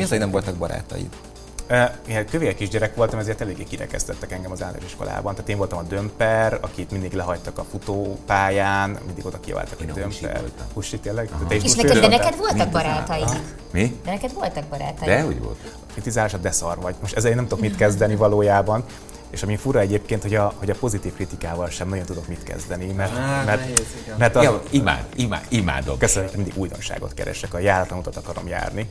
Mi az, hogy nem voltak barátaid? Én kövér kisgyerek voltam, ezért eléggé kirekesztettek engem az általános iskolában. Tehát én voltam a dömper, akit mindig lehagytak a futópályán, mindig oda kiabáltak, hogy dömper. Husi tényleg? Te és neked, de neked voltak barátaid? Mi? De neked voltak barátaid? De, hogy volt? Kritizálás a deszar vagy. Most ezzel én nem tudok mit kezdeni valójában. És ami fura egyébként, hogy a, hogy a pozitív kritikával sem nagyon tudok mit kezdeni, mert, Á, mert, nehéz, mert az, Ja, imád, imád, imádom. Köszönöm, hogy mindig újdonságot keresek, a járatlan utat akarom járni.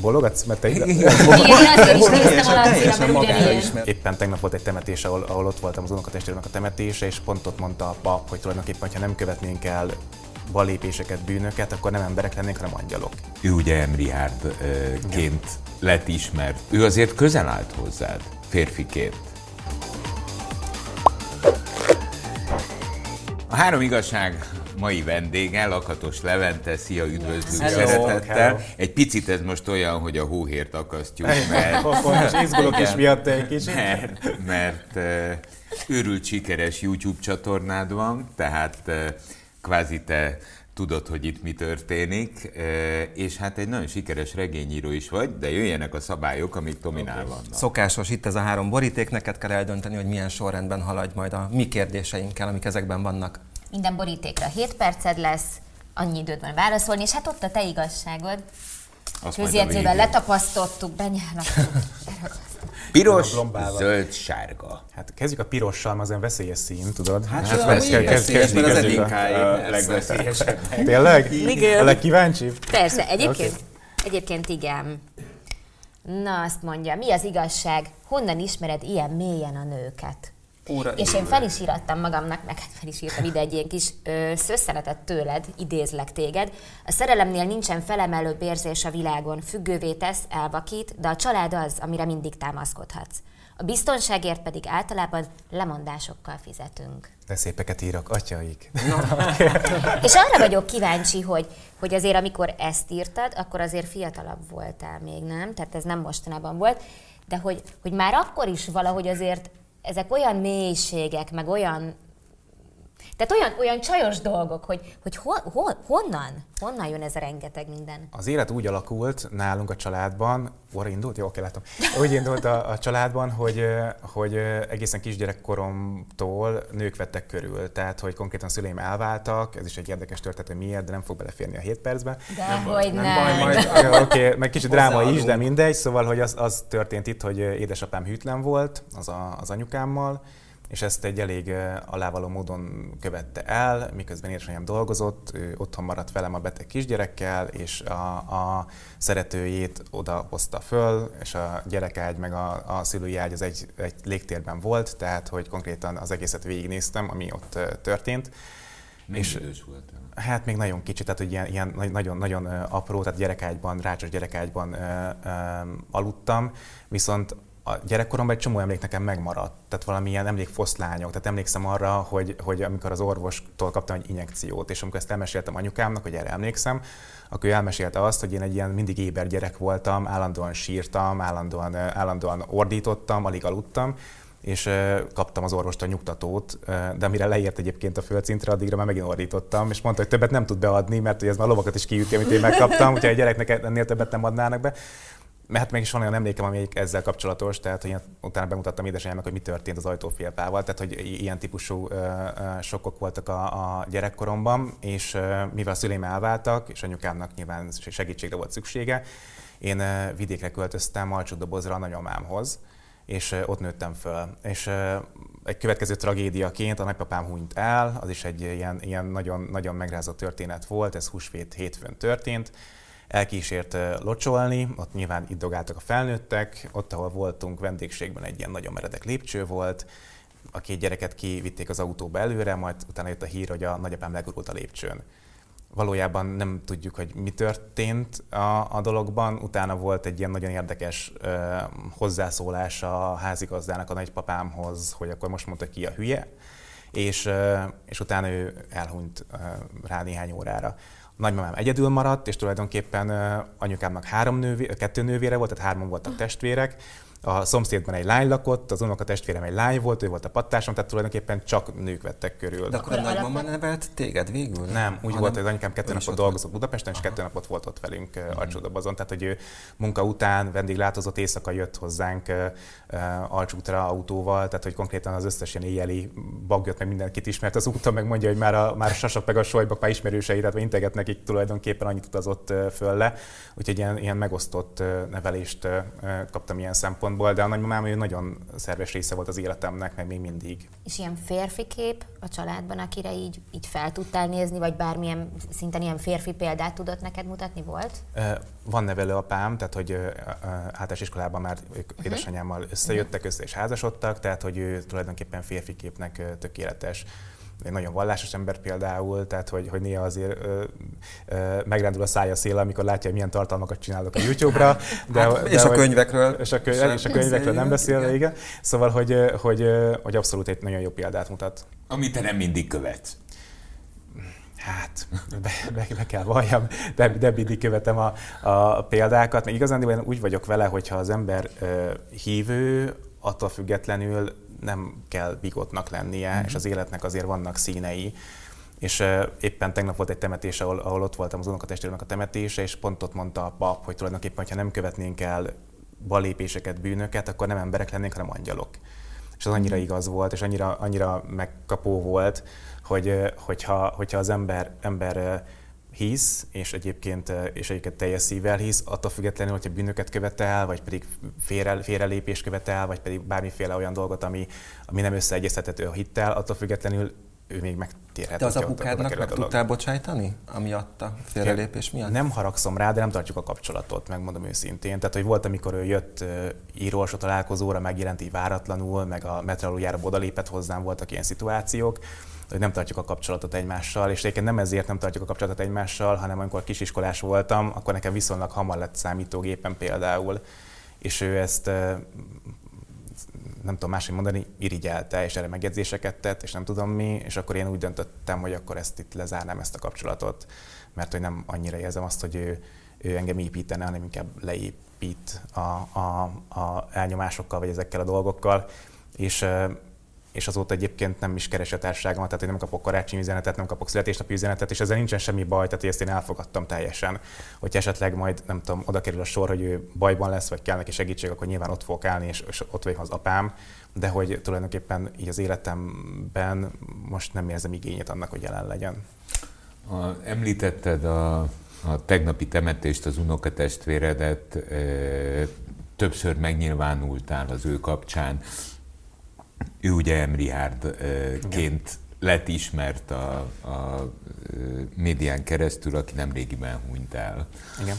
Bologatsz, mert te? Igen, is néztem a Lancira. Éppen tegnap volt egy temetés, ahol, ahol ott voltam az unokatestvéremnek a temetése, és pont ott mondta a pap, hogy tulajdonképpen, ha nem követnénk el ballépéseket, bűnöket, akkor nem emberek lennénk, hanem angyalok. Ő ugye Emrihárdként lett ismert. Ő azért közel állt hozzád, férfiként. A három igazság mai vendége, Lakatos Levente, szia, üdvözlünk Hello, szeretettel. hello. Egy picit ez most olyan, hogy a hóhért akasztjuk, mert, és izgulok is miatt egy kicsit. mert, mert őrült sikeres YouTube csatornád van, tehát eh, kvázi te tudod, hogy itt mi történik, és hát egy nagyon sikeres regényíró is vagy, de jöjjenek a szabályok, amik Tominál vannak. Szokásos itt ez a három boríték, neked kell eldönteni, hogy milyen sorrendben haladj majd a mi kérdéseinkkel, amik ezekben vannak. Minden borítékra 7 perced lesz, annyi időd van válaszolni, és hát ott a te igazságod. Azt Közjegyzővel letapasztottuk, benyárlattuk. Piros, zöld, sárga. Hát kezdjük a pirossal, az olyan veszélyes szín, tudod? Hát, Hát kezd- kezd, mert az kezdjük a- edinkáig a legveszélyesebb. Tényleg? Igen. A legkíváncsibb? Persze, egyébként, egyébként igen. Na, azt mondja, mi az igazság? Honnan ismered ilyen mélyen a nőket? Óra És én fel is írattam magamnak, meg hát fel is írtam ide egy ilyen kis ö, szösszenetet tőled, idézlek téged. A szerelemnél nincsen felemelőbb érzés a világon, függővé tesz, elvakít, de a család az, amire mindig támaszkodhatsz. A biztonságért pedig általában lemondásokkal fizetünk. De szépeket írok, atyaik. És arra vagyok kíváncsi, hogy, hogy azért amikor ezt írtad, akkor azért fiatalabb voltál még, nem? Tehát ez nem mostanában volt, de hogy, hogy már akkor is valahogy azért ezek olyan mélységek, meg olyan tehát olyan, olyan csajos dolgok, hogy, hogy hon, hon, honnan? Honnan jön ez a rengeteg minden? Az élet úgy alakult nálunk a családban, orra indult? Jó, oké, látom. Úgy indult a, a családban, hogy, hogy egészen kisgyerekkoromtól nők vettek körül. Tehát, hogy konkrétan szüleim elváltak, ez is egy érdekes történet, hogy miért, de nem fog beleférni a 7 percben. De hogy nem. baj, majd Oké, okay, meg kicsit dráma is, de mindegy. Szóval, hogy az, az történt itt, hogy édesapám hűtlen volt az, a, az anyukámmal, és ezt egy elég alávaló módon követte el, miközben édesanyám dolgozott, ő otthon maradt velem a beteg kisgyerekkel, és a, a szeretőjét oda hozta föl, és a gyerekágy meg a, a szülői ágy az egy, egy légtérben volt, tehát hogy konkrétan az egészet végignéztem, ami ott történt. Mennyi És- idős voltál? Hát még nagyon kicsi, tehát hogy ilyen, ilyen nagy- nagyon, nagyon apró, tehát gyerekágyban, rácsos gyerekágyban ö, ö, aludtam, viszont a gyerekkoromban egy csomó emlék nekem megmaradt, tehát valamilyen emlékfoszlányok, tehát emlékszem arra, hogy, hogy amikor az orvostól kaptam egy injekciót, és amikor ezt elmeséltem anyukámnak, hogy erre emlékszem, akkor ő elmesélte azt, hogy én egy ilyen mindig éber gyerek voltam, állandóan sírtam, állandóan, állandóan ordítottam, alig aludtam, és kaptam az orvostól nyugtatót, de amire leért egyébként a földszintre, addigra már megint ordítottam, és mondta, hogy többet nem tud beadni, mert hogy ez már lovakat is kiüti, amit én megkaptam, úgyhogy a gyereknek ennél többet nem adnának be. Mert hát mégis van olyan emlékem, amelyik ezzel kapcsolatos, tehát hogy utána bemutattam édesanyámnak, hogy mi történt az ajtófélpával, tehát hogy ilyen típusú ö, ö, sokkok voltak a, a gyerekkoromban, és ö, mivel a szüleim elváltak, és anyukámnak nyilván segítségre volt szüksége, én ö, vidékre költöztem alcsódobozra a nagyomámhoz, és ö, ott nőttem föl. És ö, egy következő tragédiaként a nagypapám hunyt el, az is egy ilyen, ilyen nagyon, nagyon megrázó történet volt, ez húsvét hétfőn történt. Elkísért locsolni, ott nyilván iddogáltak a felnőttek, ott, ahol voltunk vendégségben egy ilyen nagyon meredek lépcső volt, a két gyereket kivitték az autóba előre, majd utána jött a hír, hogy a nagyapám legurult a lépcsőn valójában nem tudjuk, hogy mi történt a, a dologban. Utána volt egy ilyen nagyon érdekes ö, hozzászólás a házigazdának a nagypapámhoz, hogy akkor most mondta ki a hülye, és, ö, és utána ő elhunyt ö, rá néhány órára. Nagymamám egyedül maradt, és tulajdonképpen anyukámnak három nővé, kettő nővére volt, tehát hárman voltak testvérek. A szomszédban egy lány lakott, az unoka testvérem egy lány volt, ő volt a pattásom, tehát tulajdonképpen csak nők vettek körül. De akkor a nagymama nevelt téged végül? Nem, úgy volt, hogy az anyukám kettő napot ott dolgozott Budapesten, és kettő napot volt ott velünk uh, Alcsúdobazon. Tehát, hogy ő munka után vendéglátozott, éjszaka jött hozzánk uh, uh, Alcsútra autóval, tehát, hogy konkrétan az összes ilyen éjjeli bagyot, meg mindenkit ismert az úton, meg mondja, hogy már a, már a sasak meg a solybak már ismerősei, tehát integet nekik tulajdonképpen annyit utazott föl le. Úgyhogy ilyen, ilyen megosztott nevelést kaptam ilyen szempontból, de a nagymamám ő nagyon szerves része volt az életemnek, meg még mindig. És ilyen férfi kép a családban, akire így, így fel tudtál nézni, vagy bármilyen szinten ilyen férfi példát tudott neked mutatni, volt? Van nevelőapám, tehát hogy általános iskolában már ők Mhm. édesanyámmal összejöttek össze és házasodtak, tehát hogy ő tulajdonképpen férfi képnek ö, tökéletes. Egy nagyon vallásos ember például, tehát hogy, hogy néha azért ö, ö, megrendül a szája széle, amikor látja, hogy milyen tartalmakat csinálok a YouTube-ra. De, Hát, és a hogy- könyvekről És a, könyv, és a könyvekről nem beszéljünk, beszélve, igen. Szóval, hogy, hogy, hogy abszolút egy nagyon jó példát mutat. Amit te nem mindig követsz. Hát, be, be, be kell valljam, de, de mindig követem a, a példákat. Még igazán én úgy vagyok vele, hogyha az ember ö, hívő, attól függetlenül nem kell bigotnak lennie, mm-hmm. és az életnek azért vannak színei. És uh, éppen tegnap volt egy temetés, ahol, ahol ott voltam az unokatestvéremnek a temetése, és pont ott mondta a pap, hogy tulajdonképpen, ha nem követnénk el balépéseket, bűnöket, akkor nem emberek lennénk, hanem angyalok. És az annyira igaz volt, és annyira, annyira megkapó volt, hogy hogyha, hogyha az ember, ember hisz, és egyébként, ö, és egyébként teljes szívvel hisz, attól függetlenül, hogyha bűnöket követel, vagy pedig félre, félrelépést követel, vagy pedig bármiféle olyan dolgot, ami, ami nem összeegyeztethető a hittel, attól függetlenül ő még megtérhet. De az apukádnak meg tudtál bocsájtani, amiatt a félrelépés miatt? Nem haragszom rá, de nem tartjuk a kapcsolatot, megmondom őszintén. Tehát, hogy volt, amikor ő jött ö, írólsó találkozóra, megjelent így váratlanul, meg a meteorológiára odalépett hozzám, voltak ilyen szituációk, hogy nem tartjuk a kapcsolatot egymással, és egyébként nem ezért nem tartjuk a kapcsolatot egymással, hanem amikor kisiskolás voltam, akkor nekem viszonylag hamar lett számítógépen például, és ő ezt nem tudom máshogy mondani, irigyelte, és erre megjegyzéseket tett, és nem tudom mi, és akkor én úgy döntöttem, hogy akkor ezt itt lezárnám ezt a kapcsolatot, mert hogy nem annyira érzem azt, hogy ő, ő engem építene, hanem inkább leépít a, a, a elnyomásokkal, vagy ezekkel a dolgokkal, és és azóta egyébként nem is keresi a társaságomat, tehát hogy nem kapok karácsonyi üzenetet, nem kapok születésnapi üzenetet, és ezzel nincsen semmi baj, tehát ezt én elfogadtam teljesen. Hogy esetleg majd, nem tudom, oda kerül a sor, hogy ő bajban lesz, vagy kell neki segítség, akkor nyilván ott fogok állni, és, és ott vagyok az apám, de hogy tulajdonképpen így az életemben most nem érzem igényét annak, hogy jelen legyen. A, említetted a, a tegnapi temetést, az unokatestvéredet, ö, többször megnyilvánultál az ő kapcsán. Ő ugye Emrihárdként lett ismert a, a médián keresztül, aki nem régiben hunyt el. Igen.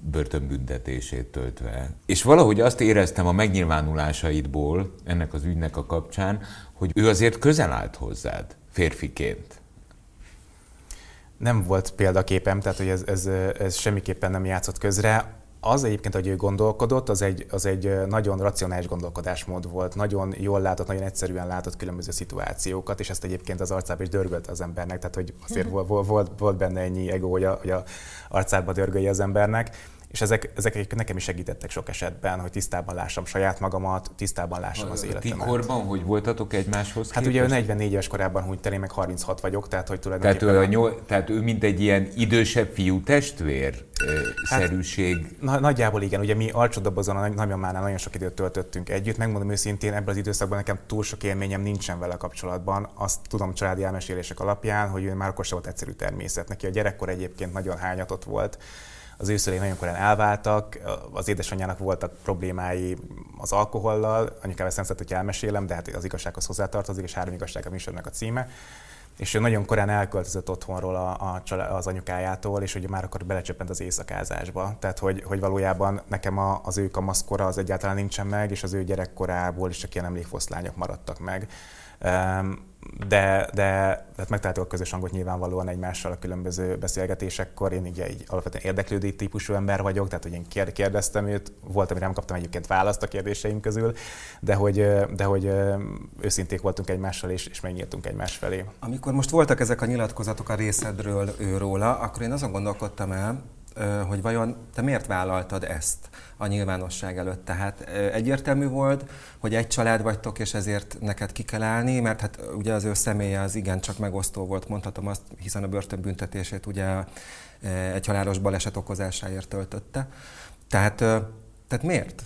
Börtönbüntetését töltve. És valahogy azt éreztem a megnyilvánulásaidból ennek az ügynek a kapcsán, hogy ő azért közel állt hozzád férfiként. nem volt példaképem, tehát hogy ez, ez, ez semmiképpen nem játszott közre. Az egyébként, hogy ő gondolkodott, az egy, az egy nagyon racionális gondolkodásmód volt. Nagyon jól látott, nagyon egyszerűen látott különböző szituációkat, és ezt egyébként az arcába is dörgölt az embernek, tehát hogy azért volt, volt, volt benne ennyi ego, hogy a, hogy a arcába dörgölje az embernek. És ezek, ezek nekem is segítettek sok esetben, hogy tisztában lássam saját magamat, tisztában lássam az A ti életemet. korban hogy voltatok egymáshoz Hát ugye ő 44 éves korában hunyt el, én meg 36 vagyok, tehát hogy tehát tulajdonképpen... ő, a nyol, tehát ő mint egy ilyen idősebb fiú testvér Hát- szerűség. Na, nagyjából igen, ugye mi alcsodobozon a nagymamánál nagyon sok időt töltöttünk együtt. Megmondom őszintén, ebben az időszakban nekem túl sok élményem nincsen vele kapcsolatban. Azt tudom családi elmesélések alapján, hogy ő már akkor sem volt egyszerű természet. Neki a gyerekkor egyébként nagyon hányatott volt. Az ő nagyon korán elváltak, az édesanyjának voltak problémái az alkohollal, anyukám ezt nem szeret, hogy elmesélem, de hát az igazsághoz hozzátartozik, és három igazság a műsornak a címe és ő nagyon korán elköltözött otthonról a, a az anyukájától, és ugye már akkor belecsöppent az éjszakázásba. Tehát, hogy, hogy valójában nekem a, az ő kamaszkora az egyáltalán nincsen meg, és az ő gyerekkorából is csak ilyen emlékfoszlányok maradtak meg. Um, de, de tehát megtaláltuk a közös hangot nyilvánvalóan egymással a különböző beszélgetésekkor. Én ugye egy alapvetően érdeklődő típusú ember vagyok, tehát hogy én kér- kérdeztem őt, volt, amire nem kaptam egyébként választ a kérdéseim közül, de hogy, de hogy őszinték voltunk egymással, és, és megnyíltunk egymás felé. Amikor most voltak ezek a nyilatkozatok a részedről őróla, akkor én azon gondolkodtam el, hogy vajon te miért vállaltad ezt a nyilvánosság előtt. Tehát egyértelmű volt, hogy egy család vagytok, és ezért neked ki kell állni, mert hát ugye az ő személye az igen csak megosztó volt, mondhatom azt, hiszen a börtönbüntetését ugye egy halálos baleset okozásáért töltötte. Tehát, tehát miért?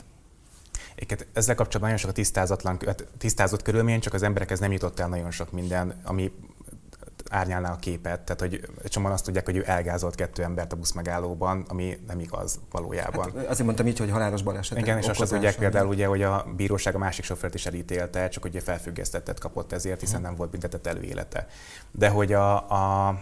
Éket, ezzel kapcsolatban nagyon sok a tisztázatlan, hát tisztázott körülmény, csak az emberekhez nem jutott el nagyon sok minden, ami árnyálná a képet. Tehát, hogy csomóan azt tudják, hogy ő elgázolt kettő embert a buszmegállóban, ami nem igaz valójában. Hát azért mondtam így, hogy halálos baleset. Igen, és azt tudják például, ugye, hogy a bíróság a másik sofőrt is elítélte, csak ugye felfüggesztettet kapott ezért, hiszen nem volt büntetett előélete. De hogy a, a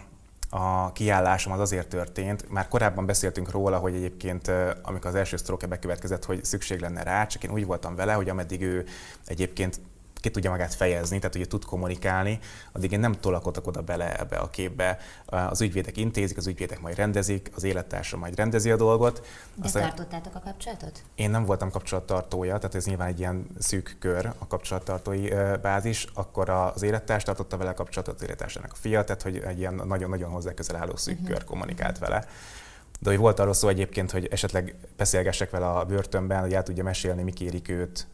a kiállásom az azért történt, már korábban beszéltünk róla, hogy egyébként amikor az első stroke bekövetkezett, hogy szükség lenne rá, csak én úgy voltam vele, hogy ameddig ő egyébként ki tudja magát fejezni, tehát hogy tud kommunikálni, addig én nem tolakodok oda bele ebbe a képbe. Az ügyvédek intézik, az ügyvédek majd rendezik, az élettársa majd rendezi a dolgot. De Aztán tartottátok a kapcsolatot? Én nem voltam kapcsolattartója, tehát ez nyilván egy ilyen szűk kör a kapcsolattartói bázis, akkor az élettárs tartotta vele a kapcsolatot, az élettársának a fia, tehát hogy egy ilyen nagyon-nagyon hozzá közel álló szűk uh-huh. kör kommunikált vele. De hogy volt arról szó egyébként, hogy esetleg beszélgessek vele a börtönben, hogy el tudja mesélni, mi kérik őt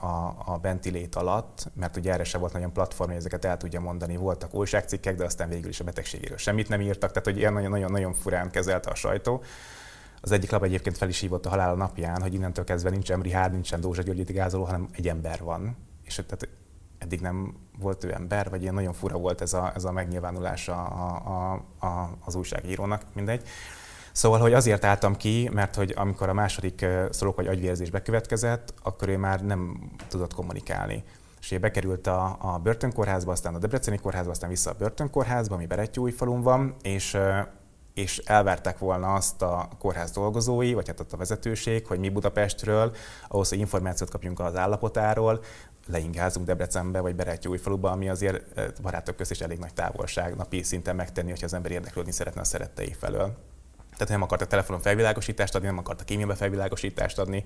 a, a benti lét alatt, mert ugye erre se volt nagyon platform, hogy ezeket el tudja mondani. Voltak újságcikkek, de aztán végül is a betegségéről semmit nem írtak, tehát hogy ilyen nagyon-nagyon furán kezelte a sajtó. Az egyik lap egyébként fel is hívott a halál napján, hogy innentől kezdve nincsen Rihárd, nincsen Dózsa Györgyi gázoló, hanem egy ember van. És tehát eddig nem volt ő ember, vagy ilyen nagyon fura volt ez a, ez a megnyilvánulása a, a, a, az újságírónak, mindegy. Szóval, hogy azért álltam ki, mert hogy amikor a második szorok vagy agyvérzés bekövetkezett, akkor ő már nem tudott kommunikálni. És ugye bekerült a, a börtönkórházba, aztán a Debreceni kórházba, aztán vissza a börtönkórházba, ami Berettyújfalun van, és és elvárták volna azt a kórház dolgozói, vagy hát ott a vezetőség, hogy mi Budapestről, ahhoz, hogy információt kapjunk az állapotáról, leingázunk Debrecenbe vagy Berettyújfaluba, ami azért barátok között is elég nagy távolság napi szinten megtenni, hogyha az ember érdeklődni szeretne a szerettei felől. Tehát nem akartak telefonon felvilágosítást adni, nem akartak e-mailbe felvilágosítást adni,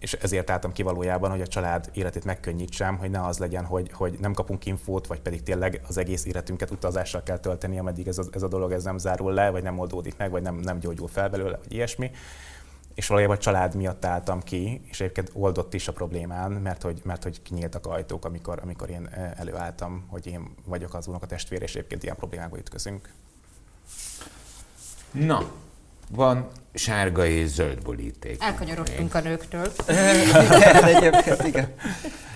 és ezért álltam ki valójában, hogy a család életét megkönnyítsem, hogy ne az legyen, hogy, hogy nem kapunk infót, vagy pedig tényleg az egész életünket utazással kell tölteni, ameddig ez a, ez a dolog ez nem zárul le, vagy nem oldódik meg, vagy nem, nem gyógyul fel belőle, vagy ilyesmi. És valójában a család miatt álltam ki, és egyébként oldott is a problémán, mert hogy, mert hogy kinyíltak ajtók, amikor, amikor én előálltam, hogy én vagyok az unokatestvér, és egyébként ilyen problémákba ütközünk. Na, van sárga és zöld boríték. Elkanyarodtunk a nőktől. igen, egyébként igen.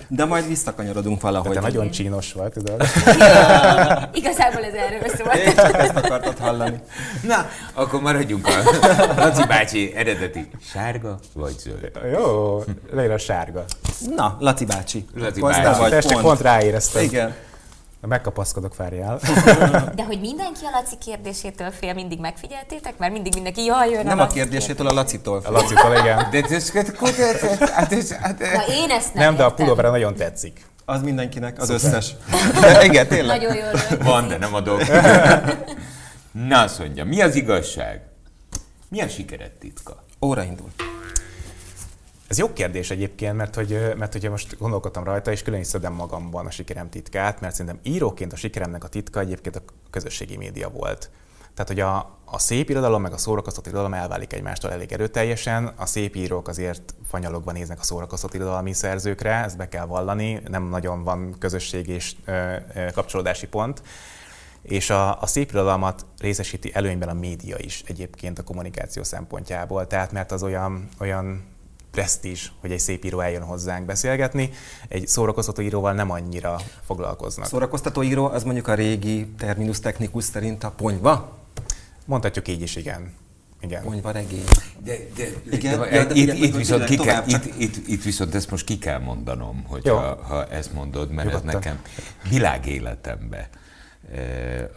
De majd visszakanyarodunk valahogy. te nagyon csínos vagy, tudod? Ja, igazából ez erről szólt. Én csak ezt akartad hallani. Na, akkor maradjunk a Laci bácsi eredeti sárga vagy zöld. Jó, legyen a sárga. Na, Laci bácsi. Laci bácsi. Vagy pont. pont ráéreztem. Igen. Megkapaszkodok, várjál. De hogy mindenki a Laci kérdésétől fél, mindig megfigyeltétek? Mert mindig mindenki, jaj, jön Nem a, a kérdéséttől, a Lacitól. A Lacitól, igen. De ez, hát hát- Na, én ezt nem Nem, de a pulóvere nagyon tetszik. Az mindenkinek, az Szuper. összes. De igen, tényleg. Nagyon jól Van, de nem adok. Na, azt mondja, mi az igazság? Mi a sikered titka? Óra indul. Ez jó kérdés egyébként, mert hogy, mert hogy most gondolkodtam rajta, és külön is szedem magamban a sikerem titkát, mert szerintem íróként a sikeremnek a titka egyébként a közösségi média volt. Tehát, hogy a, a szép irodalom meg a szórakoztató irodalom elválik egymástól elég erőteljesen. A szép írók azért fanyalogva néznek a szórakoztató irodalmi szerzőkre, ezt be kell vallani, nem nagyon van közösség és ö, ö, kapcsolódási pont. És a, a szép irodalmat részesíti előnyben a média is egyébként a kommunikáció szempontjából. Tehát mert az olyan, olyan presztízs, hogy egy szép író eljön hozzánk beszélgetni. Egy szórakoztató íróval nem annyira foglalkoznak. Szórakoztató író az mondjuk a régi terminus technikus szerint a ponyva? Mondhatjuk így is, igen. Igen. Ponyva regény. De, de, igen, de, de, de itt, itt, viszont ki kell, itt, itt, itt viszont ezt most ki kell mondanom, hogy ha, ha ezt mondod, mert Nyugodtan. ez nekem világéletembe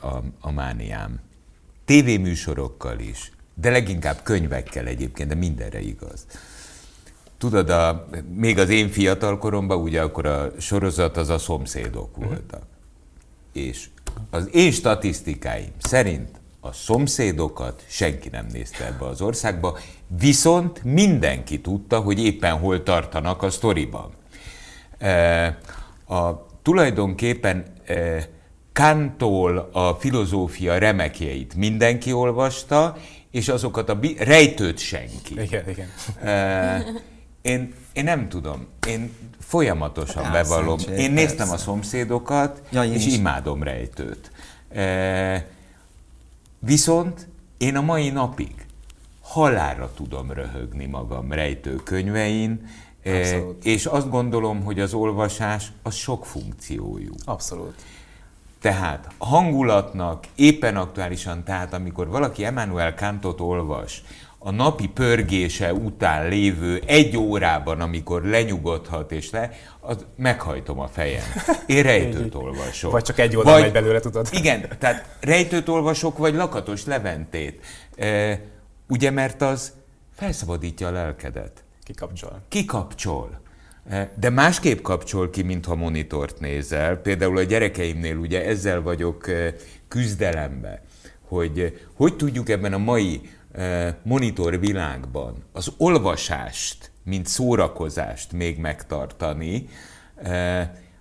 a, a mániám. Tévéműsorokkal is, de leginkább könyvekkel egyébként, de mindenre igaz tudod, a, még az én fiatal koromban, ugye akkor a sorozat az a szomszédok uh-huh. voltak. És az én statisztikáim szerint a szomszédokat senki nem nézte ebbe az országba, viszont mindenki tudta, hogy éppen hol tartanak a sztoriban. E, a, tulajdonképpen e, Kantól a filozófia remekjeit mindenki olvasta, és azokat a bi- rejtőt senki. Igen, igen. Eh, Én, én nem tudom. Én folyamatosan Hát bevallom. Én néztem a persze. szomszédokat, Ja, és is. imádom rejtőt. E, viszont én a mai napig halálra tudom röhögni magam rejtőkönyvein, e, Abszolút. és azt gondolom, hogy az olvasás az sok funkciójú. Abszolút. Tehát a hangulatnak éppen aktuálisan, tehát amikor valaki Emmanuel Kantot olvas, a napi pörgése után lévő egy órában, amikor lenyugodhat és le, az meghajtom a fejem. Én rejtőt olvasok. Vagy csak egy oldal megy belőle, tudod? Igen, tehát rejtőt olvasok, vagy lakatos leventét. E, ugye, mert az felszabadítja a lelkedet Kikapcsol. kikapcsol. Eh, De másképp kapcsol ki, mintha monitort nézel. Például a gyerekeimnél ugye ezzel vagyok eh, küzdelembe, hogy hogy tudjuk ebben a mai monitor világban az olvasást, mint szórakozást még megtartani,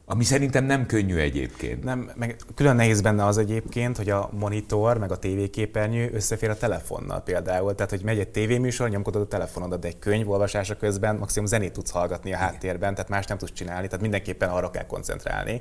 ami szerintem nem könnyű egyébként. Nem, meg külön nehéz benne az egyébként, hogy a monitor, meg a tévéképernyő összefér a telefonnal például. Tehát, hogy megy egy tévéműsor, nyomkodod a telefonodat, de egy könyv olvasása közben maximum zenét tudsz hallgatni a háttérben, tehát más nem tudsz csinálni, tehát mindenképpen arra kell koncentrálni.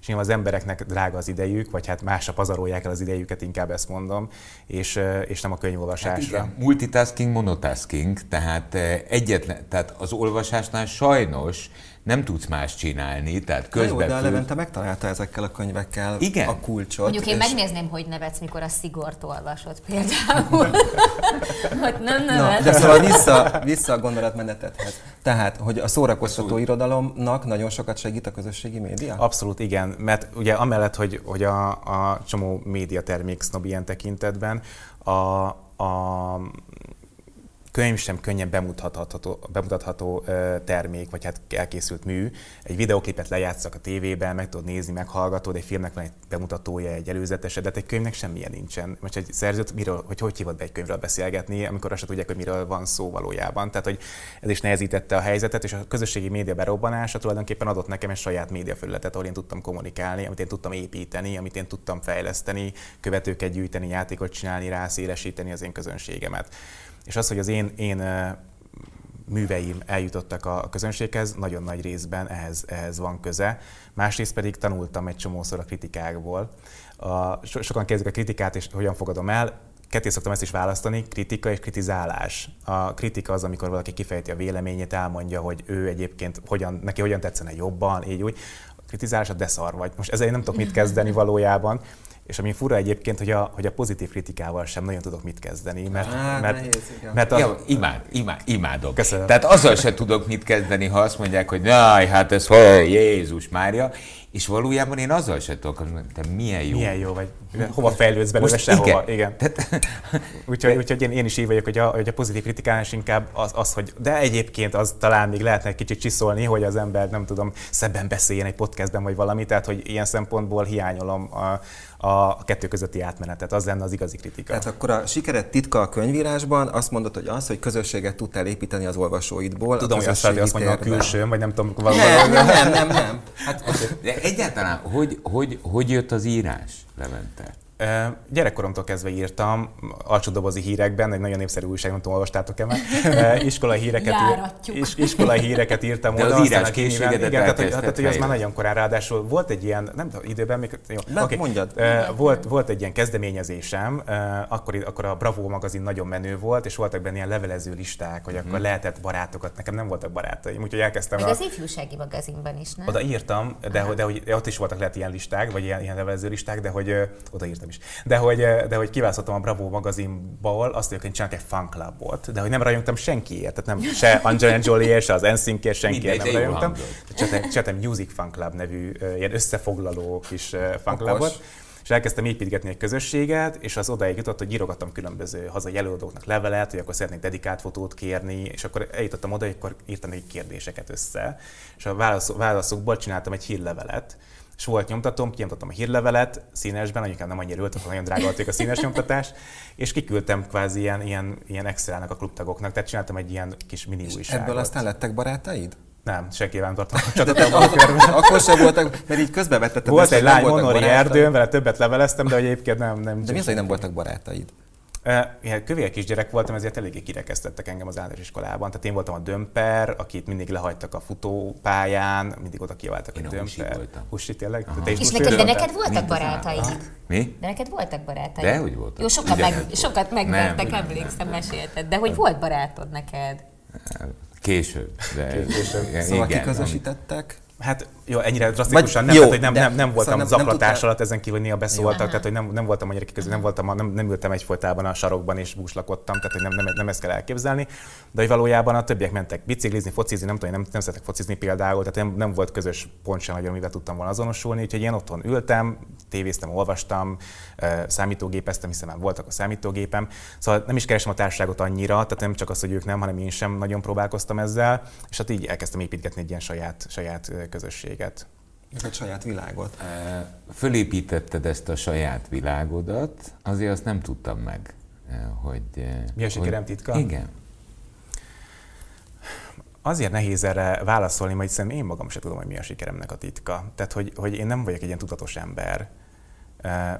És nyilván az embereknek drága az idejük, vagy hát másra pazarolják el az idejüket, inkább ezt mondom, és, és nem a könyvolvasásra. Hát igen, multitasking, monotasking, tehát eh, egyetlen, tehát az olvasásnál sajnos nem tudsz más csinálni, tehát Na jó, de a közben Levente megtalálta ezekkel a könyvekkel Igen. a kulcsot. Mondjuk én és- megnézném, hogy nevetsz, mikor a szigort olvasod például. hogy nem Na, nevetsz. de szóval vissza, vissza a gondolatmenetethez. Tehát, hogy a szórakoztató irodalomnak nagyon sokat segít a közösségi média? Abszolút igen, mert ugye amellett, hogy, hogy a, a csomó médiatermék sznob ilyen tekintetben, a, a könyv sem könnyen bemutatható, bemutatható termék, vagy hát elkészült mű. Egy videoklipet lejátszak a tévében, meg tudod nézni, meghallgatod, egy filmnek van egy bemutatója, egy előzetese, de hát egy könyvnek semmilyen nincsen. Most egy szerzőt, miről, hogy hogy hívod be egy könyvről beszélgetni, amikor azt tudják, hogy miről van szó valójában. Tehát, hogy ez is nehezítette a helyzetet, és a közösségi média berobbanása tulajdonképpen adott nekem egy saját médiafelületet, ahol én tudtam kommunikálni, amit én tudtam építeni, amit én tudtam fejleszteni, követőket gyűjteni, játékot csinálni rá, szélesíteni az én közönségemet. És az, hogy az én, én műveim eljutottak a közönséghez, nagyon nagy részben ehhez, ehhez van köze. Másrészt pedig tanultam egy csomószor a kritikákból. A, so, sokan kezdik a kritikát, és hogyan fogadom el. Ketté szoktam ezt is választani, kritika és kritizálás. A kritika az, amikor valaki kifejti a véleményét, elmondja, hogy ő egyébként hogyan, neki hogyan tetszene jobban, így úgy. A kritizálás a de szar vagy. Most ezzel én nem tudok mit kezdeni valójában. És ami fura egyébként, hogy a, hogy a pozitív kritikával sem nagyon tudok mit kezdeni, mert, Hát, mert, nehéz, igen. mert az, Ja, imád, imád, imádom. Köszönöm. Tehát azzal se tudok mit kezdeni, ha azt mondják, hogy jaj, hát ez hogy, Jézus Mária, és valójában én azzal se tudok, mondani, te milyen jó. Milyen jó vagy. Hova fejlődsz belőle, Most sehova. igen. Igen. Tehát, Úgyhogy, úgyhogy én, én is így vagyok, hogy a, hogy a pozitív kritikán is inkább az, az, hogy de egyébként az talán még lehetne egy kicsit csiszolni, hogy az ember nem tudom, szebben beszéljen egy podcastben vagy valami, tehát hogy ilyen szempontból hiányolom a, a kettő közötti átmenetet, az lenne az igazi kritika. Tehát akkor a sikered titka a könyvírásban azt mondod, hogy az, hogy közösséget tudtál építeni az olvasóidból. Tudom, hogy azt mondja a külsőm, vagy nem tudom, valami. Nem, nem, nem, nem, nem. Hát, de egyáltalán, hogy, hogy, hogy jött az írás, Levente? Gyerekkoromtól kezdve írtam, alcsódobozi hírekben, egy nagyon népszerű újság, nem tudom, olvastátok-e már, Ö, iskolai híreket, is, iskolai híreket írtam De az írás készségedet Igen, tehát, hogy- tehát, hogy az már nagyon korán, ráadásul volt egy ilyen, nem tudom, időben, még, jó, Na, oké. mondjad. Volt, volt egy ilyen kezdeményezésem, akkor, akkor a Bravo magazin nagyon menő volt, és voltak benne ilyen levelező listák, hogy akkor lehetett barátokat, nekem nem voltak barátaim, úgyhogy elkezdtem Meg a, az ifjúsági magazinban is, nem? oda írtam, de, hogy- de hogy de ott is voltak lehet ilyen listák, vagy ilyen, ilyen levelező listák, de hogy oda írtam is. De hogy, ö, de hogy kiválasztottam a Bravo magazinból azt, hogy én csinálok egy fan clubot, de hogy nem rajongtam senkiért, tehát nem se Angelina Jolie, se az NSYNC-ért, senkiért nem rajongtam. Csináltam, Music Fan Club nevű ö, ilyen összefoglaló kis ö, fan clubot, és elkezdtem építgetni egy közösséget, és az odáig jutott, hogy írogattam különböző hazai előadóknak levelet, hogy akkor szeretnék dedikált fotót kérni, és akkor eljutottam oda, hogy akkor írtam egy kérdéseket össze, és a válasz, válaszokból csináltam egy hírlevelet, és volt nyomtatom, kinyomtattam a hírlevelet színesben, anyukám nem annyira ült, nagyon drága volt a színes nyomtatás, és kiküldtem kvázi ilyen, ilyen, ilyen Excel-nek a klubtagoknak, tehát csináltam egy ilyen kis mini újságot. ebből aztán lettek barátaid? Nem, senkivel nem tartom kapcsolatot. akkor, akkor sem voltak, mert így közbevettetted Volt ezt, egy hogy lány barátaid. Erdőn, vele többet leveleztem, de egyébként nem. nem De mi az, hogy nem voltak barátaid? Ilyen kövér kisgyerek voltam, ezért eléggé kirekesztettek engem az általános iskolában. Tehát én voltam a dömper, akit mindig lehagytak a futópályán, mindig oda kiabáltak, hogy Én a dömper. Husi voltam. Husi tényleg? Te is És neked, de neked voltak barátaid? Mi? De neked voltak barátaid? De, hogy voltak. Jó, sokat, meg, volt. sokat megvertek, Nem, emlékszem, mesélted. De hogy volt barátod neked? Később. De, Később. Igen, Szóval igen, kiközösítettek? Hát jó, ennyire drasztikusan nem, jó, tehát, hogy nem, de- nem, nem voltam szóval nem- nem zaklatás tudtál- alatt, ezen kívül néha beszóltak, Aha. tehát hogy nem, nem voltam annyira kiköző, nem, voltam, a- nem, nem ültem egyfolytában a sarokban és búslakodtam, tehát hogy nem, nem, nem ezt kell elképzelni, de hogy valójában a többiek mentek biciklizni, focizni, nem tudom, nem, nem szeretek focizni például, tehát nem, nem volt közös pont sem nagyon, amivel tudtam volna azonosulni, úgyhogy én otthon ültem, tévéztem, olvastam, számítógépeztem, hiszen már voltak a számítógépem, szóval nem is keresem a társaságot annyira, tehát nem csak az, hogy ők nem, hanem én sem nagyon próbálkoztam ezzel, és hát így elkezdtem építgetni egy ilyen saját, saját ö, közösséget. Egy saját világot. Fölépítetted ezt a saját világodat, azért azt nem tudtam meg, hogy... Mi a sikerem titka? Igen. Azért nehéz erre válaszolni, mert szerintem én magam sem tudom, hogy mi a sikeremnek a titka. Tehát, hogy, hogy én nem vagyok egy ilyen tudatos ember,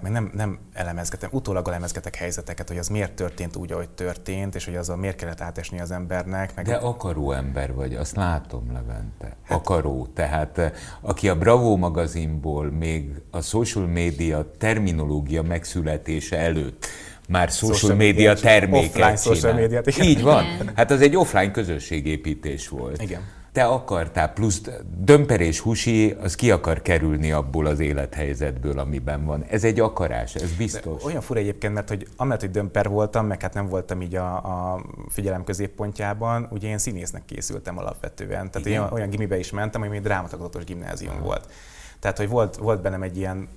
meg nem, nem elemezgetem, utólag elemezgetek helyzeteket, hogy az miért történt úgy, ahogy történt, és hogy azzal miért kellett átesni az embernek. Meg De akaró ember vagy, azt látom, Levente. Akaró. Tehát eh, aki a Bravo magazinból még a social media terminológia megszületése előtt már social, Social media media, terméket offline social médiát, igen. Így van. Hát az egy offline közösségépítés volt. Igen. Te akartál, plusz Dömper és Husi, az ki akar kerülni abból az élethelyzetből, amiben van. Ez egy akarás, ez biztos. Olyan fura egyébként, mert hogy amellett, hogy dömper voltam, meg hát nem voltam így a, a figyelem középpontjában, ugye én színésznek készültem alapvetően. Tehát olyan, olyan gimibe is mentem, ami egy drámatagozatos gimnázium volt. Tehát, hogy volt, volt bennem egy ilyen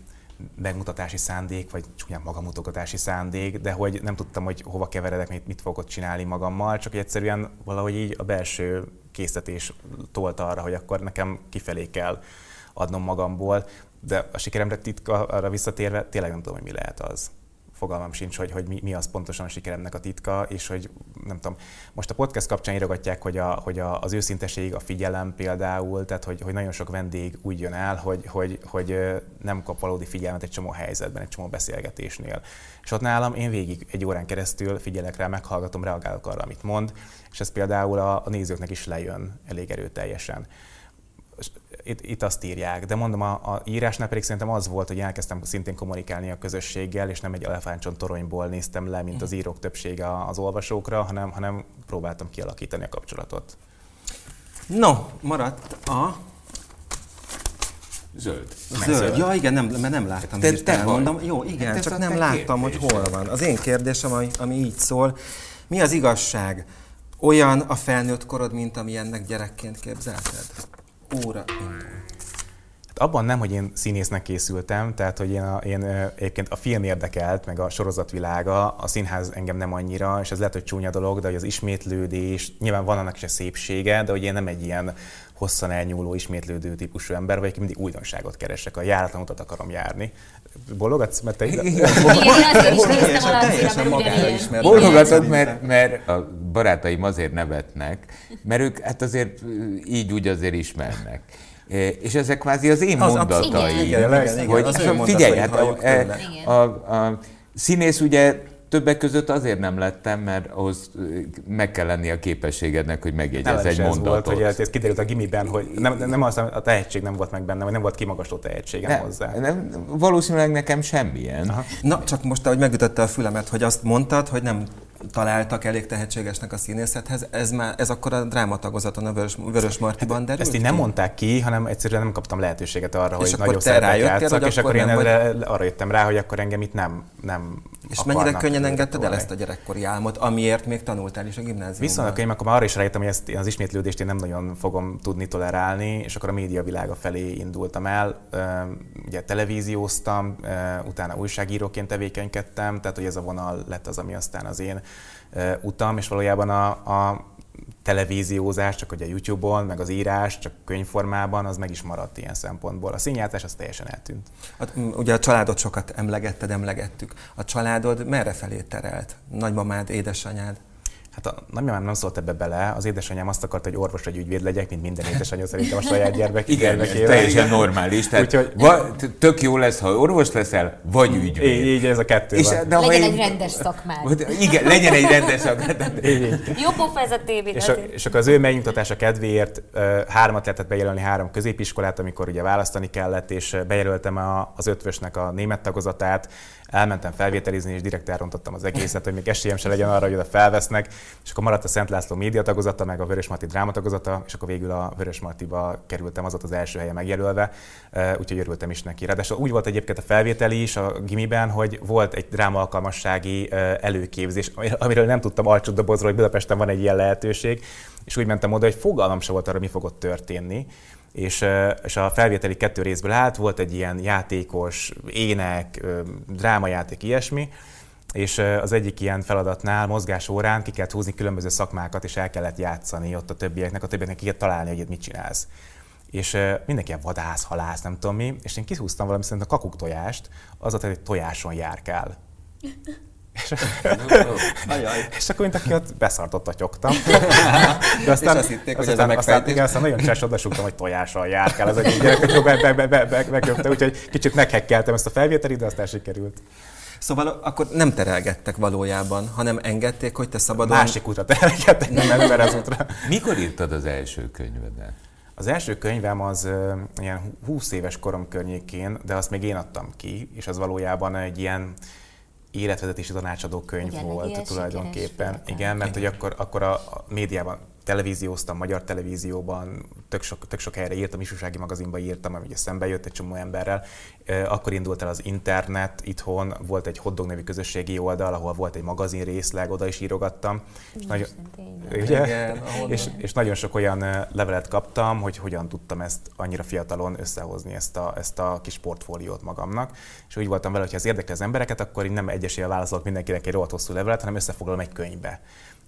megmutatási szándék, vagy csúnyán magamutogatási szándék, de hogy nem tudtam, hogy hova keveredek, mit, mit fogok ott csinálni magammal, csak egyszerűen valahogy így a belső készítés tolt arra, hogy akkor nekem kifelé kell adnom magamból, de a sikeremre titka arra visszatérve tényleg nem tudom, hogy mi lehet az. Fogalmam sincs, hogy, hogy mi, mi az pontosan a sikeremnek a titka, és hogy nem tudom, most a podcast kapcsán írogatják, hogy, a, hogy a, az őszinteség, a figyelem például, tehát hogy, hogy nagyon sok vendég úgy jön el, hogy, hogy, hogy nem kap valódi figyelmet egy csomó helyzetben, egy csomó beszélgetésnél. És ott nálam én végig egy órán keresztül figyelek rá, meghallgatom, reagálok arra, amit mond, és ez például a, a nézőknek is lejön elég erőteljesen itt, itt azt írják, de mondom, a, a írásnál pedig szerintem az volt, hogy elkezdtem szintén kommunikálni a közösséggel, és nem egy elefántcsont toronyból néztem le, mint az írók többsége az olvasókra, hanem, hanem próbáltam kialakítani a kapcsolatot. No, maradt a Zöld. zöld. Ja, igen, nem, mert nem láttam Te- te vagy. mondom. Jó, igen, Hát csak nem láttam, hogy hol van. Az én kérdésem, ami, ami így szól. Mi az igazság? Olyan a felnőtt korod, mint amilyennek gyerekként képzelted? Óra indul. Hát abban nem, hogy én színésznek készültem, tehát hogy én, a, én egyébként a film érdekelt, meg a sorozatvilága, a színház engem nem annyira, és ez lehet, hogy csúnya dolog, de hogy az ismétlődés, nyilván van annak is egy szépsége, de hogy én nem egy ilyen hosszan elnyúló, ismétlődő típusú ember vagyok, mindig újdonságot keresek, a járatlan utat akarom járni. Bologatsz, mert te Igen. Bólogatod, mert, mert a barátaim azért nevetnek, mert ők hát azért így úgy azért ismernek. E, És ezek kvázi az én Az mondataim. abszolút, igen, igen, igen, hogy az ő figyelj, hát halljuk a, színész ugye többek között azért nem lettem, mert ahhoz meg kell lenni a képességednek, hogy megjegyezz Nálam egy ez volt, mondatot. hogy ez kiderült a gimiben, hogy nem, nem az, a tehetség nem volt meg bennem, vagy nem volt kimagasló tehetségem nem, hozzá. nem, valószínűleg nekem semmilyen. Aha. Na, csak most, ahogy megütötte a fülemet, hogy azt mondtad, hogy nem találtak elég tehetségesnek a színészethez, ez már, ez akkor a drámatagozaton a Vörös, Vörös Martiban derült Ezt így nem mondták ki, hanem egyszerűen nem kaptam lehetőséget arra, hogy akkor nagyon te szerepet játszak, hogy és akkor én erre, arra jöttem rá, hogy akkor engem itt nem, nem És mennyire könnyen engedted el ezt a gyerekkori álmot, amiért még tanultál is a gimnáziumban? Viszonylag könnyen, akkor már arra is rájöttem, hogy ezt, én az ismétlődést én nem nagyon fogom tudni tolerálni, és akkor a médiavilága felé indultam el. Ugye televízióztam, utána újságíróként tevékenykedtem, tehát hogy ez a vonal lett az, ami aztán az én utam, és valójában a, a televíziózás, csak hogy a YouTube-on, meg az írás, csak könyvformában, az meg is maradt ilyen szempontból. A színjátszás az teljesen eltűnt. Hát, mm, ugye a családot sokat emlegetted, emlegettük. A családod merre felé terelt? Nagymamád, édesanyád? Hát a nagymamám nem szólt ebbe bele, az édesanyám azt akarta, hogy orvos vagy ügyvéd legyek, mint minden édesanyja szerintem a saját gyermek, Igen, ez teljesen normális. Tehát Úgyhogy, va, tök jó lesz, ha orvos leszel, vagy ügyvéd. Így, így ez a kettő és, van. De legyen egy rendes szakmád. Igen, legyen egy rendes szakmád. Jó pofa ez a tévé. És, a, és akkor az ő megnyugtatása kedvéért hármat lehetett bejelölni, három középiskolát, amikor ugye választani kellett, és bejelöltem a, az ötvösnek a német tagozatát, elmentem felvételizni, és direkt elrontottam az egészet, hogy még esélyem se legyen arra, hogy oda felvesznek, és akkor maradt a Szent László média tagozata, meg a Vörös Marti dráma tagozata, és akkor végül a Vörös Martiba kerültem, az ott az első helye megjelölve, úgyhogy örültem is neki. Ráadásul úgy volt egyébként a felvételi is a gimiben, hogy volt egy dráma alkalmassági előképzés, amiről nem tudtam alcsodobozról, hogy Budapesten van egy ilyen lehetőség, és úgy mentem oda, hogy fogalmam se volt arra, mi fog ott történni és, és a felvételi kettő részből állt, volt egy ilyen játékos, ének, drámajáték, ilyesmi, és az egyik ilyen feladatnál mozgás órán ki kellett húzni különböző szakmákat, és el kellett játszani ott a többieknek, a többieknek ki kellett találni, hogy mit csinálsz. És mindenki ilyen vadász, halász, nem tudom mi, és én kihúztam valami szerint a kakuk tojást, az ott egy tojáson járkál. És, és akkor mint aki ott beszartott a tyogtam. De aztán, és azt hitték, hogy aztán, ez a aztán, igen, aztán nagyon cses odasugtam, hogy tojással járkál az egyik gyerek, hogy be, be, be, be, beköpte, úgyhogy kicsit meghekkeltem ezt a felvételi, de aztán sikerült. Szóval akkor nem terelgettek valójában, hanem engedték, hogy te szabadon... Másik útra terelgettek, nem ember az útra. Mikor írtad az első könyvedet? Az első könyvem az uh, ilyen 20 éves korom környékén, de azt még én adtam ki, és az valójában egy ilyen életvezetési tanácsadó könyv Igen, volt tulajdonképpen. Igen, mert hogy akkor, akkor a, a médiában televízióztam, magyar televízióban, tök sok, tök sok helyre írtam, ifjúsági magazinban írtam, ami ugye szembe jött egy csomó emberrel. Akkor indult el az internet, itthon volt egy hotdog nevű közösségi oldal, ahol volt egy magazin részleg, oda is írogattam. És nagyon, ugye? Igen, és, és nagyon sok olyan levelet kaptam, hogy hogyan tudtam ezt annyira fiatalon összehozni, ezt a, ezt a kis portfóliót magamnak. És úgy voltam vele, hogy ha ez érdekli az embereket, akkor én nem egyesével válaszolok mindenkinek egy rohadt hosszú levelet, hanem összefoglalom egy könyvbe.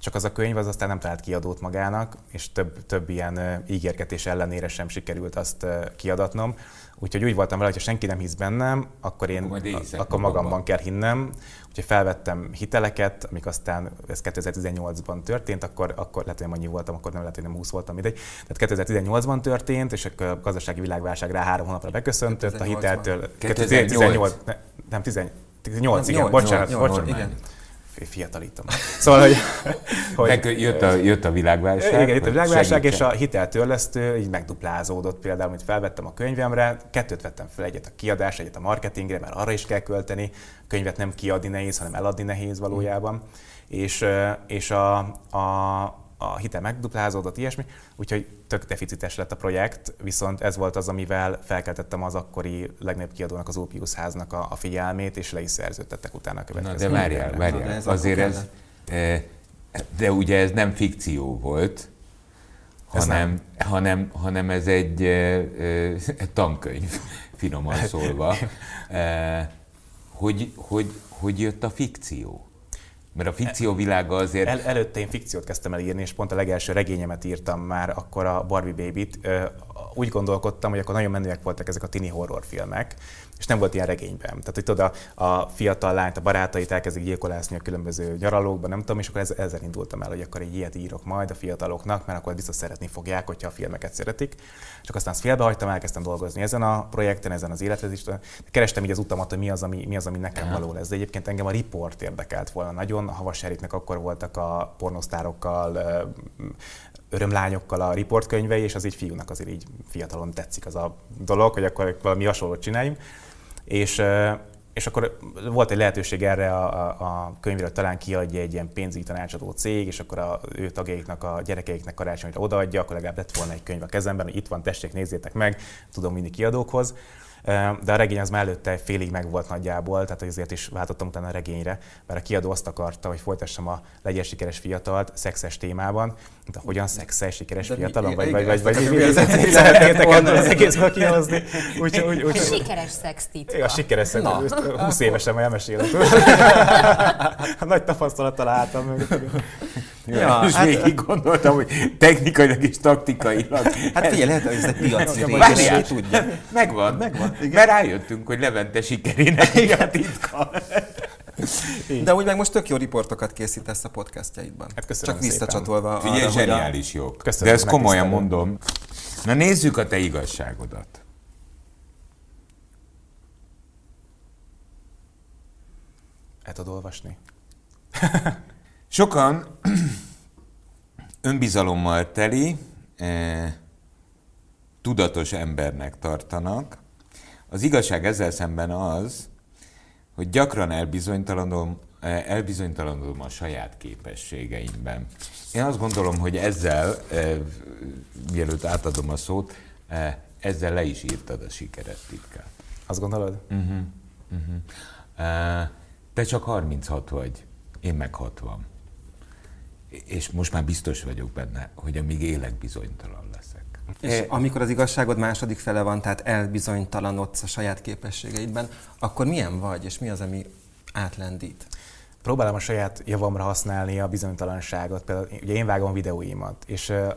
Csak az a könyv az aztán nem talált kiadót magának, és több, több ilyen ígérgetés ellenére sem sikerült azt kiadatnom. Úgyhogy úgy voltam vele, hogy ha senki nem hisz bennem, akkor én akkor, akkor magamban magamban kell hinnem. Úgyhogy felvettem hiteleket, amik aztán, ez 2018-ban történt, akkor, akkor lehet, hogy annyi voltam, akkor nem lehet, hogy nem 20 voltam mindegy. Tehát 2018-ban történt, és akkor a gazdasági világválság rá három hónapra beköszöntött, a hiteltől... 2018? nem, 18, igen, bocsánat, bocsánat. Igen fiatalítom. Szóval, hogy... hogy Meg jött a, jött a világválság. Igen, jött a világválság, és a hiteltörlesztő így megduplázódott például, amit felvettem a könyvemre, kettőt vettem fel, egyet a kiadás, egyet a marketingre, mert arra is kell költeni, a könyvet nem kiadni nehéz, hanem eladni nehéz valójában. És, és a, a, a hitel megduplázódott, ilyesmi, úgyhogy tök deficites lett a projekt, viszont ez volt az, amivel felkeltettem az akkori legnagyobb kiadónak, az Opius háznak a, a figyelmét, és le is szerződtettek utána a következő. Na, de várjál, várjál, ez azért ez, e, de ugye ez nem fikció volt, hanem, hanem, hanem ez egy e, e, tankönyv, finoman szólva. E, hogy, hogy, hogy jött a fikció? Mert a fikció világa azért... El, előtte én fikciót kezdtem el írni, és pont a legelső regényemet írtam már akkor a Barbie Baby-t. Úgy gondolkodtam, hogy akkor nagyon menőek voltak ezek a tini horrorfilmek, és nem volt ilyen regényben. Tehát, hogy tudod, a, a fiatal lányt, a barátait elkezdik gyilkolászni a különböző nyaralókban, nem tudom, és akkor ez, ezzel indultam el, hogy akkor egy ilyet írok majd a fiataloknak, mert akkor biztos szeretni fogják, hogyha a filmeket szeretik. Csak aztán azt félbehagytam, elkezdtem dolgozni ezen a projekten, ezen az életvezésen. Kerestem így az utamat, hogy mi az, ami, mi az, ami nekem való lesz. De egyébként engem a riport érdekelt volna nagyon. A Havas Eriknek akkor voltak a pornosztárokkal, örömlányokkal a riportkönyvei, és az így fiúnak azért így fiatalon tetszik az a dolog, hogy akkor valami hasonlót csináljunk. És, és akkor volt egy lehetőség erre a, a, a könyvre, talán kiadja egy ilyen pénzügyi tanácsadó cég, és akkor a ő tagjaiknak, a gyerekeiknek karácsonyra odaadja, akkor legalább lett volna egy könyv a kezemben, hogy itt van, tessék, nézzétek meg, tudom mindig kiadókhoz de a regény az már előtte félig meg volt nagyjából, tehát azért is váltottam utána a regényre, mert a kiadó azt akarta, hogy folytassam a legyen sikeres fiatalt szexes témában, de hogyan szexes sikeres fiatalon, vagy, vagy, vagy, vagy, szeretnétek ebből az egészből kihozni. A sikeres szex titka. A sikeres szex, 20 évesen majd elmesélek. Nagy tapasztalattal álltam meg. Ja, és hát, végig gondoltam, hogy technikailag és taktikailag. Hát figyelj, lehet, hogy ez egy piaci rész, tudja. Megvan, megvan. Igen. Mert rájöttünk, hogy Levente sikerének igen. a titka. De úgy meg most tök jó riportokat készítesz a podcastjaidban. Hát köszönöm Csak szépen. visszacsatolva Figyelj, arra, hogy a- zseniális jó. Köszönöm, De ezt komolyan mondom. Na nézzük a te igazságodat. El tudod olvasni? Sokan önbizalommal teli, eh, tudatos embernek tartanak. Az igazság ezzel szemben az, hogy gyakran elbizonytalanodom, eh, elbizonytalanodom a saját képességeimben. Én azt gondolom, hogy ezzel, eh, mielőtt átadom a szót, eh, ezzel le is írtad a sikered titkát. Azt gondolod? Eh, Te csak 36 vagy, én meg 60. És most már biztos vagyok benne, hogy amíg élek, bizonytalan leszek. És amikor az igazságod második fele van, tehát elbizonytalanodsz a saját képességeidben, akkor milyen vagy, és mi az, ami átlendít? Próbálom a saját javamra használni a bizonytalanságot. Például ugye én vágom videóimat, és ö,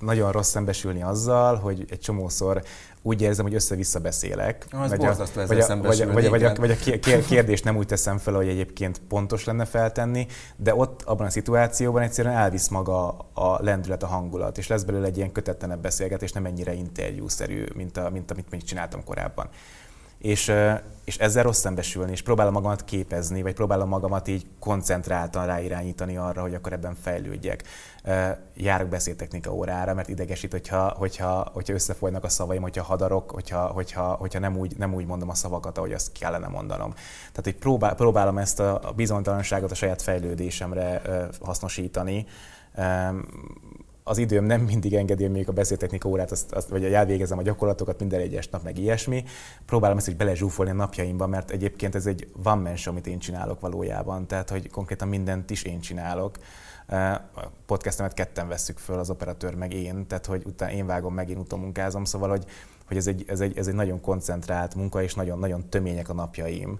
nagyon rossz szembesülni azzal, hogy egy csomószor úgy érzem, hogy össze-vissza beszélek. Az vagy, a, vagy, a, vagy, a, vagy, vagy, a, vagy a ké- ké- kérdést nem úgy teszem fel, hogy egyébként pontos lenne feltenni, de ott abban a szituációban egyszerűen elvisz maga a lendület, a hangulat, és lesz belőle egy ilyen kötetlenebb beszélgetés, nem ennyire interjúszerű, mint, a, mint amit még csináltam korábban. És, és ezzel rossz szembesülni, és próbálom magamat képezni, vagy próbálom magamat így koncentráltan ráirányítani arra, hogy akkor ebben fejlődjek. Járok beszédtechnika órára, mert idegesít, hogyha, hogyha, hogyha összefolynak a szavaim, hogyha hadarok, hogyha, hogyha, hogyha nem, úgy, nem úgy mondom a szavakat, ahogy azt kellene mondanom. Tehát, hogy próbál, próbálom ezt a bizonytalanságot a saját fejlődésemre hasznosítani. Az időm nem mindig engedi, hogy még a beszédtechnika órát, azt, azt, vagy elvégezem a gyakorlatokat minden egyes nap, meg ilyesmi. Próbálom ezt így belezsúfolni a napjaimba, mert egyébként ez egy one man amit én csinálok valójában, tehát hogy konkrétan mindent is én csinálok. A podcastemet ketten vesszük föl, az operatőr meg én, tehát hogy utána én vágom meg, én utomunkázom, szóval hogy, hogy ez, egy, ez, egy, ez egy nagyon koncentrált munka, és nagyon-nagyon tömények a napjaim.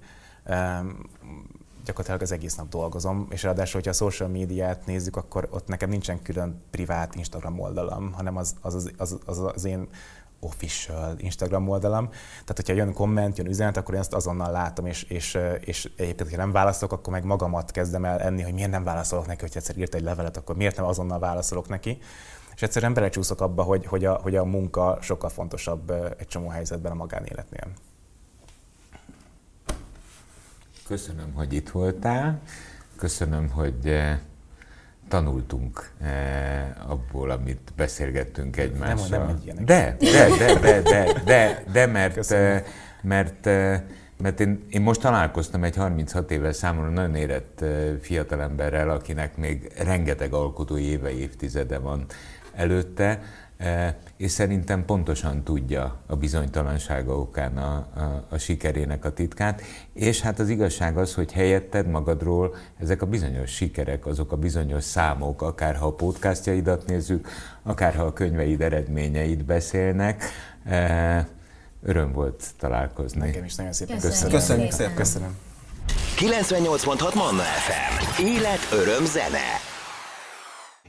Gyakorlatilag az egész nap dolgozom, és ráadásul, hogyha a social médiát nézzük, akkor ott nekem nincsen külön privát Instagram oldalam, hanem az az, az, az, az, az én official Instagram oldalam. Tehát, hogyha jön komment, jön üzenet, akkor én azt azonnal látom, és, és, és egyébként, ha nem válaszolok, akkor meg magamat kezdem el enni, hogy miért nem válaszolok neki, hogy egyszer írt egy levelet, akkor miért nem azonnal válaszolok neki. És egyszerűen belecsúszok abba, hogy, hogy, a, hogy a munka sokkal fontosabb egy csomó helyzetben a magánéletnél. Köszönöm, hogy itt voltál. Köszönöm, hogy eh, tanultunk eh, abból, amit beszélgettünk egymással. nem egy ilyenek. de, de, de, de, de, de, de, mert, Köszönöm. eh, mert, mert én, én most találkoztam egy 36 éves számomra nagyon érett fiatalemberrel, akinek még rengeteg alkotói éve, évtizede van előtte, és szerintem pontosan tudja a bizonytalansága okán a, a, a sikerének a titkát, és hát az igazság az, hogy helyetted magadról ezek a bizonyos sikerek, azok a bizonyos számok, akár ha a podcastjaidat nézzük, akár ha a könyveid eredményeit beszélnek, eh, öröm volt találkozni. Nekem is nagyon szépen Köszönjük szépen. szépen. Köszönöm. 98.6 Manna FM. Élet, öröm, zene.